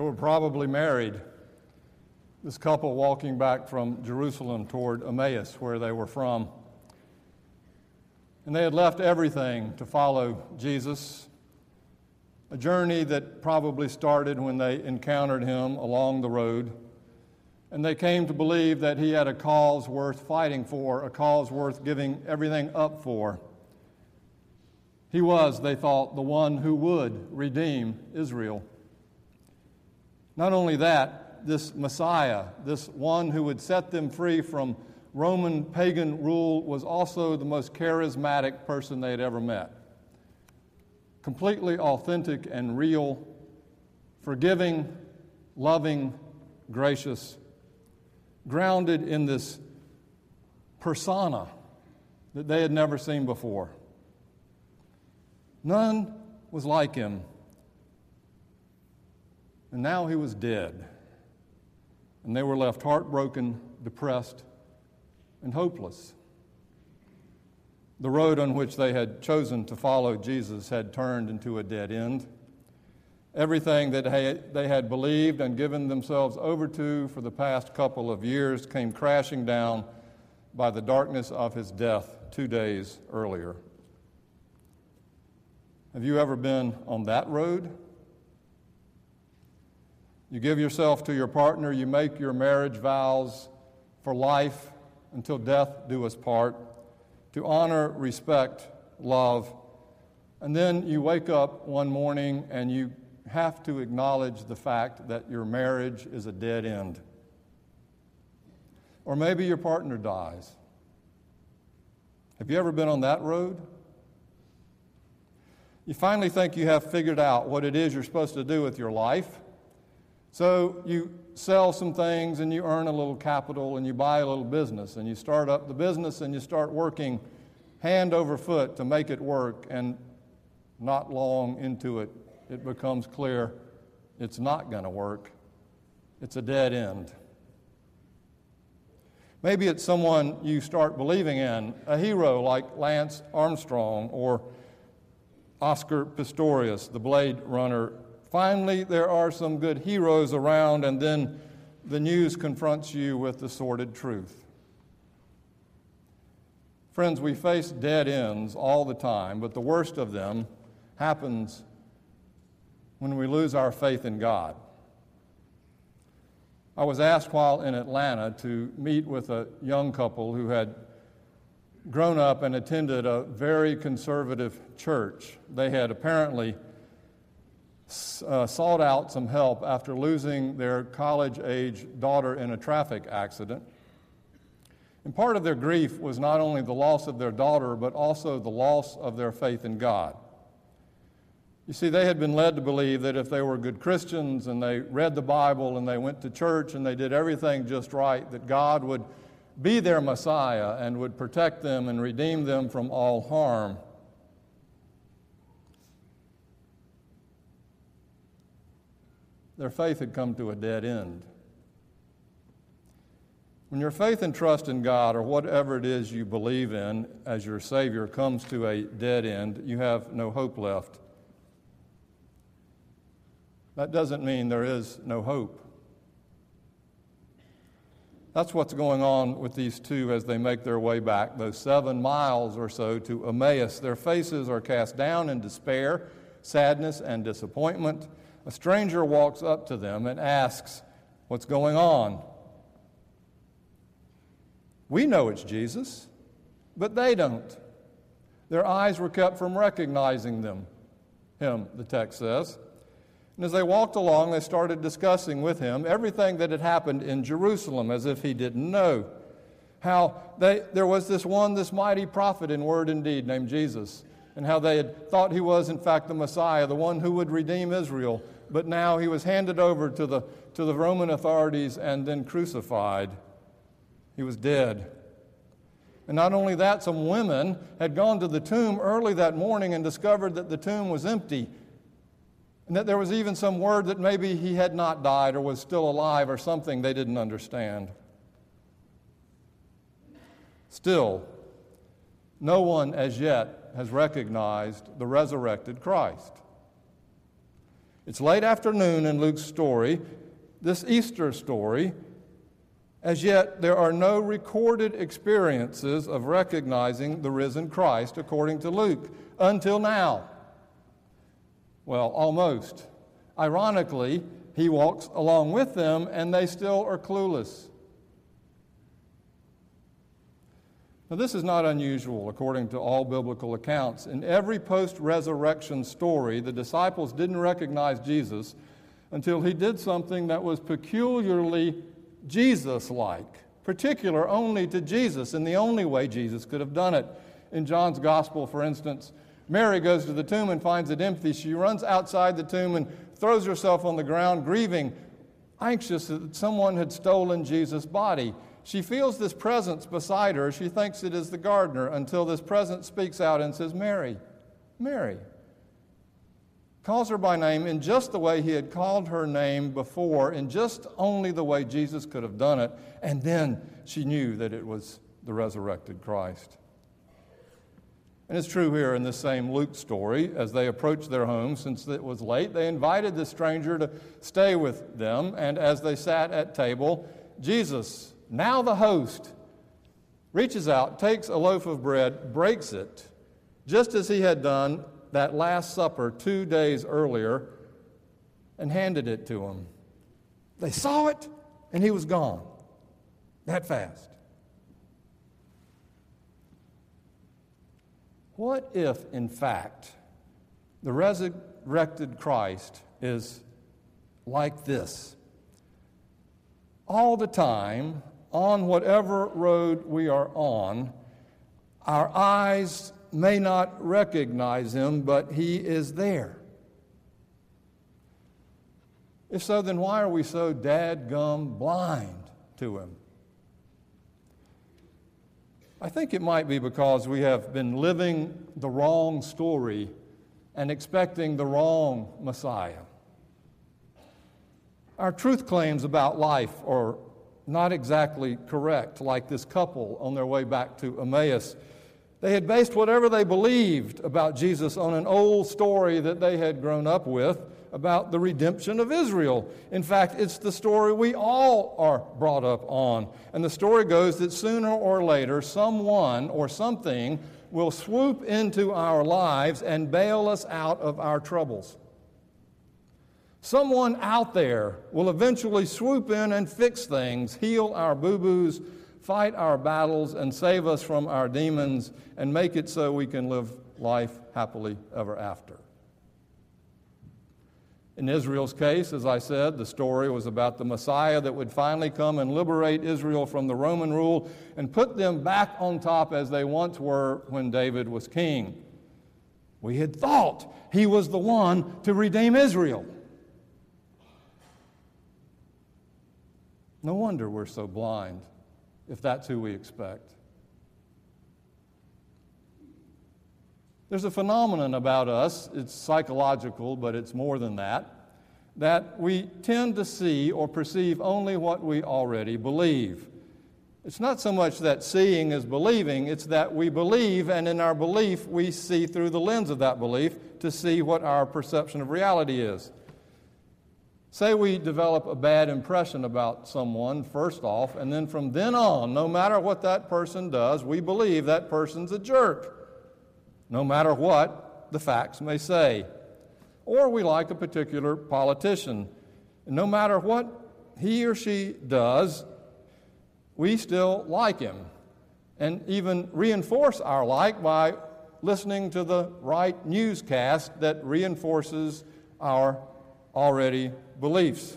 who were probably married. This couple walking back from Jerusalem toward Emmaus, where they were from. And they had left everything to follow Jesus, a journey that probably started when they encountered him along the road. And they came to believe that he had a cause worth fighting for, a cause worth giving everything up for. He was, they thought, the one who would redeem Israel. Not only that, this Messiah, this one who would set them free from Roman pagan rule, was also the most charismatic person they had ever met. Completely authentic and real, forgiving, loving, gracious, grounded in this persona that they had never seen before. None was like him. And now he was dead. And they were left heartbroken, depressed, and hopeless. The road on which they had chosen to follow Jesus had turned into a dead end. Everything that they had believed and given themselves over to for the past couple of years came crashing down by the darkness of his death two days earlier. Have you ever been on that road? You give yourself to your partner, you make your marriage vows for life until death do us part, to honor, respect, love. And then you wake up one morning and you have to acknowledge the fact that your marriage is a dead end. Or maybe your partner dies. Have you ever been on that road? You finally think you have figured out what it is you're supposed to do with your life. So you sell some things and you earn a little capital and you buy a little business and you start up the business and you start working hand over foot to make it work. And not long into it, it becomes clear it's not going to work. It's a dead end. Maybe it's someone you start believing in, a hero like Lance Armstrong or Oscar Pistorius, the Blade Runner Finally, there are some good heroes around, and then the news confronts you with the sordid truth. Friends, we face dead ends all the time, but the worst of them happens when we lose our faith in God. I was asked while in Atlanta to meet with a young couple who had grown up and attended a very conservative church. They had apparently uh, sought out some help after losing their college age daughter in a traffic accident. And part of their grief was not only the loss of their daughter, but also the loss of their faith in God. You see, they had been led to believe that if they were good Christians and they read the Bible and they went to church and they did everything just right, that God would be their Messiah and would protect them and redeem them from all harm. Their faith had come to a dead end. When your faith and trust in God, or whatever it is you believe in as your Savior, comes to a dead end, you have no hope left. That doesn't mean there is no hope. That's what's going on with these two as they make their way back, those seven miles or so to Emmaus. Their faces are cast down in despair, sadness, and disappointment a stranger walks up to them and asks, What's going on? We know it's Jesus, but they don't. Their eyes were kept from recognizing them, him, the text says. And as they walked along, they started discussing with him everything that had happened in Jerusalem as if he didn't know. How they, there was this one, this mighty prophet in word and deed named Jesus and how they had thought he was, in fact, the Messiah, the one who would redeem Israel. But now he was handed over to the, to the Roman authorities and then crucified. He was dead. And not only that, some women had gone to the tomb early that morning and discovered that the tomb was empty. And that there was even some word that maybe he had not died or was still alive or something they didn't understand. Still, no one as yet has recognized the resurrected Christ. It's late afternoon in Luke's story, this Easter story. As yet, there are no recorded experiences of recognizing the risen Christ, according to Luke, until now. Well, almost. Ironically, he walks along with them, and they still are clueless. Now, this is not unusual according to all biblical accounts. In every post resurrection story, the disciples didn't recognize Jesus until he did something that was peculiarly Jesus like, particular only to Jesus, in the only way Jesus could have done it. In John's Gospel, for instance, Mary goes to the tomb and finds it empty. She runs outside the tomb and throws herself on the ground, grieving, anxious that someone had stolen Jesus' body. She feels this presence beside her. She thinks it is the gardener until this presence speaks out and says, Mary, Mary. Calls her by name in just the way he had called her name before, in just only the way Jesus could have done it. And then she knew that it was the resurrected Christ. And it's true here in this same Luke story. As they approached their home, since it was late, they invited the stranger to stay with them. And as they sat at table, Jesus now the host reaches out, takes a loaf of bread, breaks it, just as he had done that Last Supper two days earlier, and handed it to him. They saw it, and he was gone. That fast. What if, in fact, the resurrected Christ is like this? All the time, on whatever road we are on, our eyes may not recognize him, but he is there. If so, then why are we so dadgum blind to him? I think it might be because we have been living the wrong story and expecting the wrong Messiah. Our truth claims about life are not exactly correct, like this couple on their way back to Emmaus. They had based whatever they believed about Jesus on an old story that they had grown up with about the redemption of Israel. In fact, it's the story we all are brought up on. And the story goes that sooner or later, someone or something will swoop into our lives and bail us out of our troubles. Someone out there will eventually swoop in and fix things, heal our boo boos, fight our battles, and save us from our demons, and make it so we can live life happily ever after. In Israel's case, as I said, the story was about the Messiah that would finally come and liberate Israel from the Roman rule and put them back on top as they once were when David was king. We had thought he was the one to redeem Israel. No wonder we're so blind if that's who we expect. There's a phenomenon about us, it's psychological, but it's more than that, that we tend to see or perceive only what we already believe. It's not so much that seeing is believing, it's that we believe, and in our belief, we see through the lens of that belief to see what our perception of reality is. Say we develop a bad impression about someone, first off, and then from then on, no matter what that person does, we believe that person's a jerk, no matter what the facts may say. Or we like a particular politician. And no matter what he or she does, we still like him and even reinforce our like by listening to the right newscast that reinforces our already beliefs.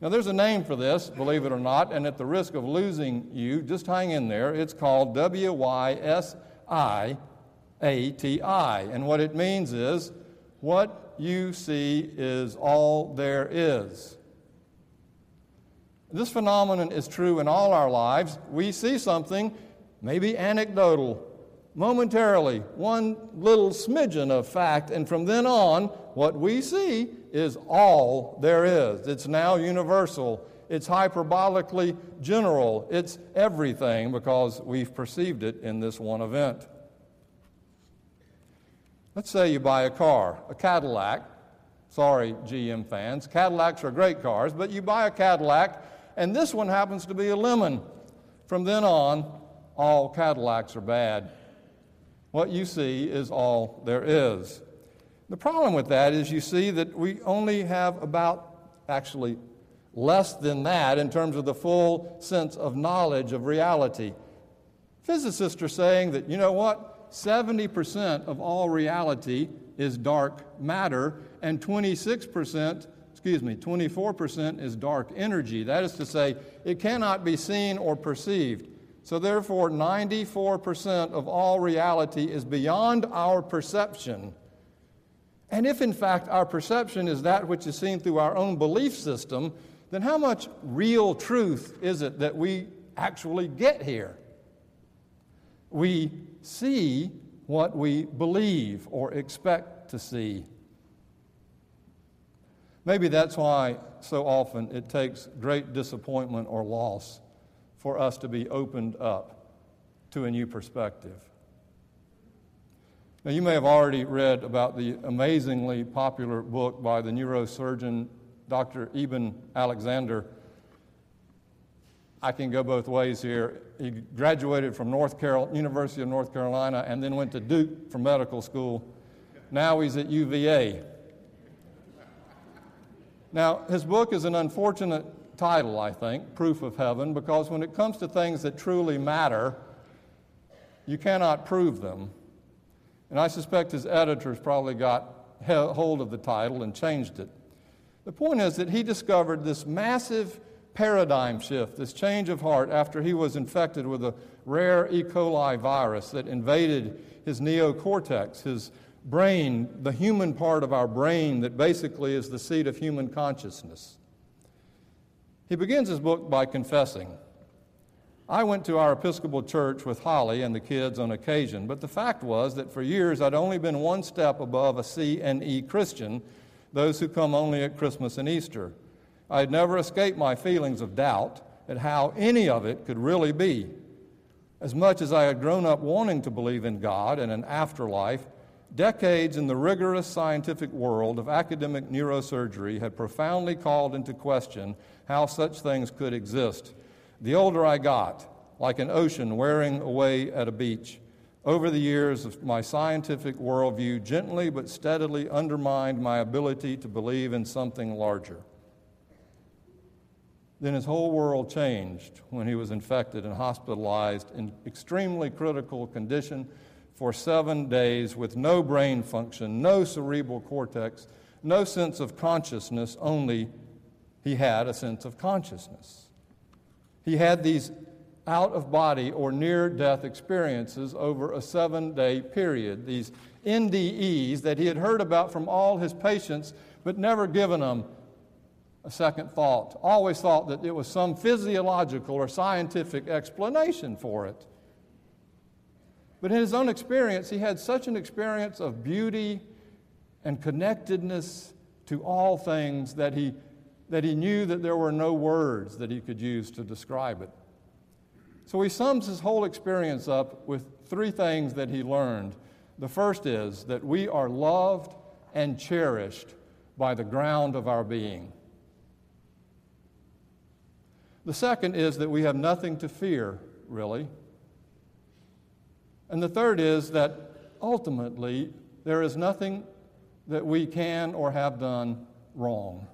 Now, there's a name for this, believe it or not, and at the risk of losing you, just hang in there. It's called W Y S I A T I. And what it means is what you see is all there is. This phenomenon is true in all our lives. We see something, maybe anecdotal, momentarily, one little smidgen of fact, and from then on, what we see is all there is. It's now universal. It's hyperbolically general. It's everything because we've perceived it in this one event. Let's say you buy a car, a Cadillac, Sorry, GM fans. Cadillacs are great cars, but you buy a Cadillac, and this one happens to be a lemon. From then on, all Cadillacs are bad. What you see is all there is. The problem with that is you see that we only have about, actually, less than that in terms of the full sense of knowledge of reality. Physicists are saying that, you know what? 70% of all reality is dark matter, and 26%, excuse me, 24% is dark energy. That is to say, it cannot be seen or perceived. So, therefore, 94% of all reality is beyond our perception. And if, in fact, our perception is that which is seen through our own belief system, then how much real truth is it that we actually get here? We see what we believe or expect to see. Maybe that's why so often it takes great disappointment or loss for us to be opened up to a new perspective. Now, you may have already read about the amazingly popular book by the neurosurgeon Dr. Eben Alexander. I can go both ways here. He graduated from North Carol- University of North Carolina and then went to Duke for medical school. Now he's at UVA. Now, his book is an unfortunate title, I think, Proof of Heaven, because when it comes to things that truly matter, you cannot prove them. And I suspect his editors probably got hold of the title and changed it. The point is that he discovered this massive paradigm shift, this change of heart after he was infected with a rare E. coli virus that invaded his neocortex, his brain, the human part of our brain that basically is the seat of human consciousness. He begins his book by confessing I went to our Episcopal church with Holly and the kids on occasion, but the fact was that for years I'd only been one step above a C and E Christian, those who come only at Christmas and Easter. I had never escaped my feelings of doubt at how any of it could really be. As much as I had grown up wanting to believe in God and an afterlife, decades in the rigorous scientific world of academic neurosurgery had profoundly called into question how such things could exist the older I got, like an ocean wearing away at a beach, over the years my scientific worldview gently but steadily undermined my ability to believe in something larger. Then his whole world changed when he was infected and hospitalized in extremely critical condition for seven days with no brain function, no cerebral cortex, no sense of consciousness, only he had a sense of consciousness. He had these out of body or near death experiences over a seven day period, these NDEs that he had heard about from all his patients, but never given them a second thought. Always thought that it was some physiological or scientific explanation for it. But in his own experience, he had such an experience of beauty and connectedness to all things that he that he knew that there were no words that he could use to describe it. So he sums his whole experience up with three things that he learned. The first is that we are loved and cherished by the ground of our being. The second is that we have nothing to fear, really. And the third is that ultimately there is nothing that we can or have done wrong.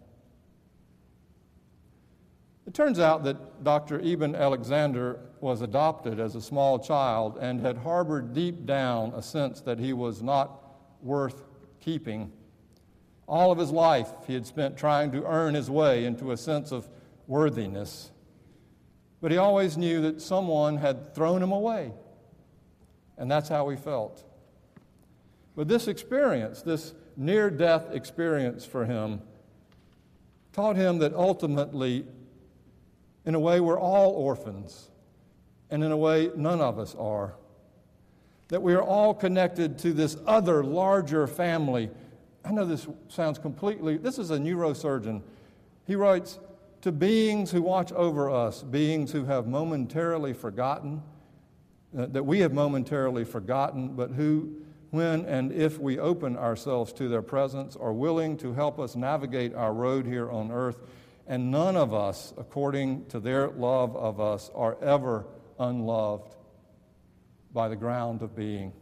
It turns out that Dr. Eben Alexander was adopted as a small child and had harbored deep down a sense that he was not worth keeping. All of his life, he had spent trying to earn his way into a sense of worthiness. But he always knew that someone had thrown him away. And that's how he felt. But this experience, this near death experience for him, taught him that ultimately in a way, we're all orphans, and in a way, none of us are. That we are all connected to this other, larger family. I know this sounds completely, this is a neurosurgeon. He writes, to beings who watch over us, beings who have momentarily forgotten, uh, that we have momentarily forgotten, but who when and if we open ourselves to their presence, are willing to help us navigate our road here on earth, and none of us, according to their love of us, are ever unloved by the ground of being.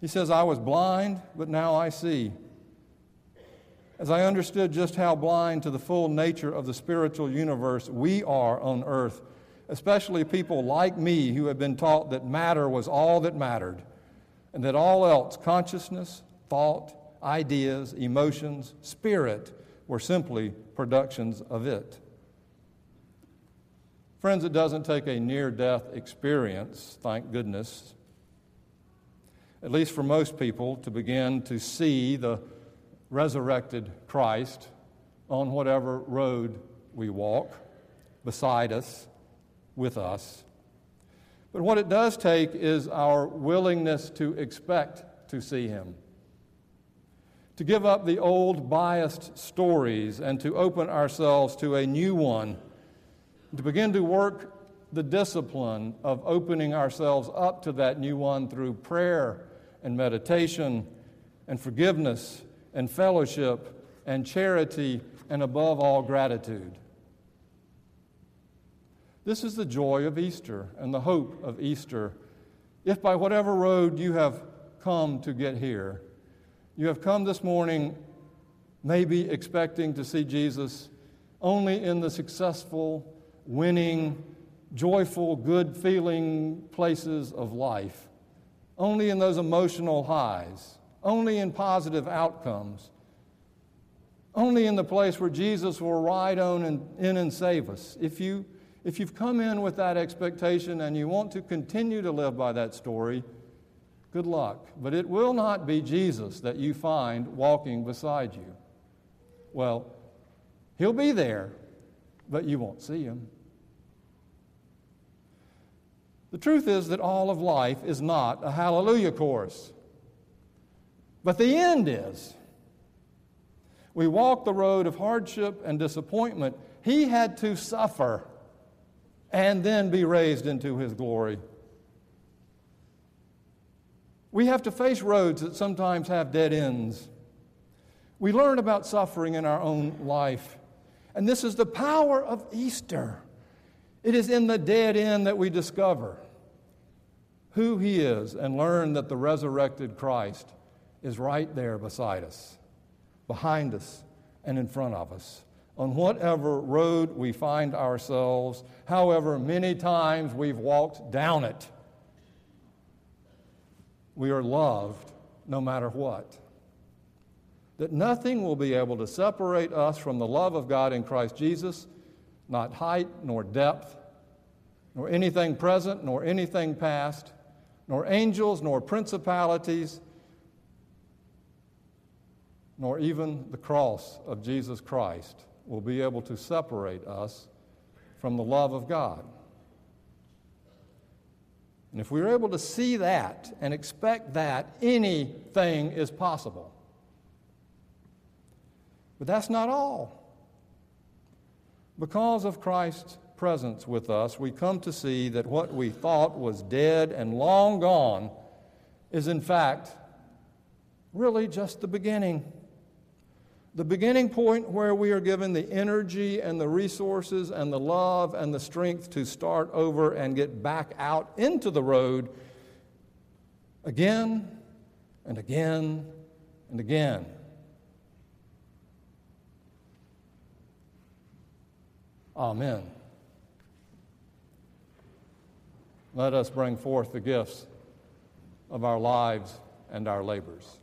He says, I was blind, but now I see. As I understood just how blind to the full nature of the spiritual universe we are on earth, especially people like me who have been taught that matter was all that mattered, and that all else, consciousness, thought, ideas, emotions, spirit, were simply productions of it. Friends, it doesn't take a near death experience, thank goodness, at least for most people, to begin to see the resurrected Christ on whatever road we walk, beside us, with us. But what it does take is our willingness to expect to see him, to give up the old biased stories and to open ourselves to a new one, to begin to work the discipline of opening ourselves up to that new one through prayer and meditation and forgiveness and fellowship and charity and above all gratitude. This is the joy of Easter and the hope of Easter. If by whatever road you have come to get here, you have come this morning maybe expecting to see Jesus only in the successful, winning, joyful, good feeling places of life. Only in those emotional highs, only in positive outcomes, only in the place where Jesus will ride on and, in and save us. If, you, if you've come in with that expectation and you want to continue to live by that story, good luck. But it will not be Jesus that you find walking beside you. Well, he'll be there, but you won't see him. The truth is that all of life is not a hallelujah chorus. But the end is. We walk the road of hardship and disappointment. He had to suffer and then be raised into his glory. We have to face roads that sometimes have dead ends. We learn about suffering in our own life. And this is the power of Easter. It is in the dead end that we discover who He is and learn that the resurrected Christ is right there beside us, behind us, and in front of us. On whatever road we find ourselves, however many times we've walked down it, we are loved no matter what. That nothing will be able to separate us from the love of God in Christ Jesus, not height nor depth, nor anything present nor anything past, nor angels, nor principalities, nor even the cross of Jesus Christ will be able to separate us from the love of God. And if we're able to see that and expect that, anything is possible. But that's not all. Because of Christ's presence with us, we come to see that what we thought was dead and long gone is, in fact, really just the beginning. The beginning point where we are given the energy and the resources and the love and the strength to start over and get back out into the road again and again and again. Amen. Let us bring forth the gifts of our lives and our labors.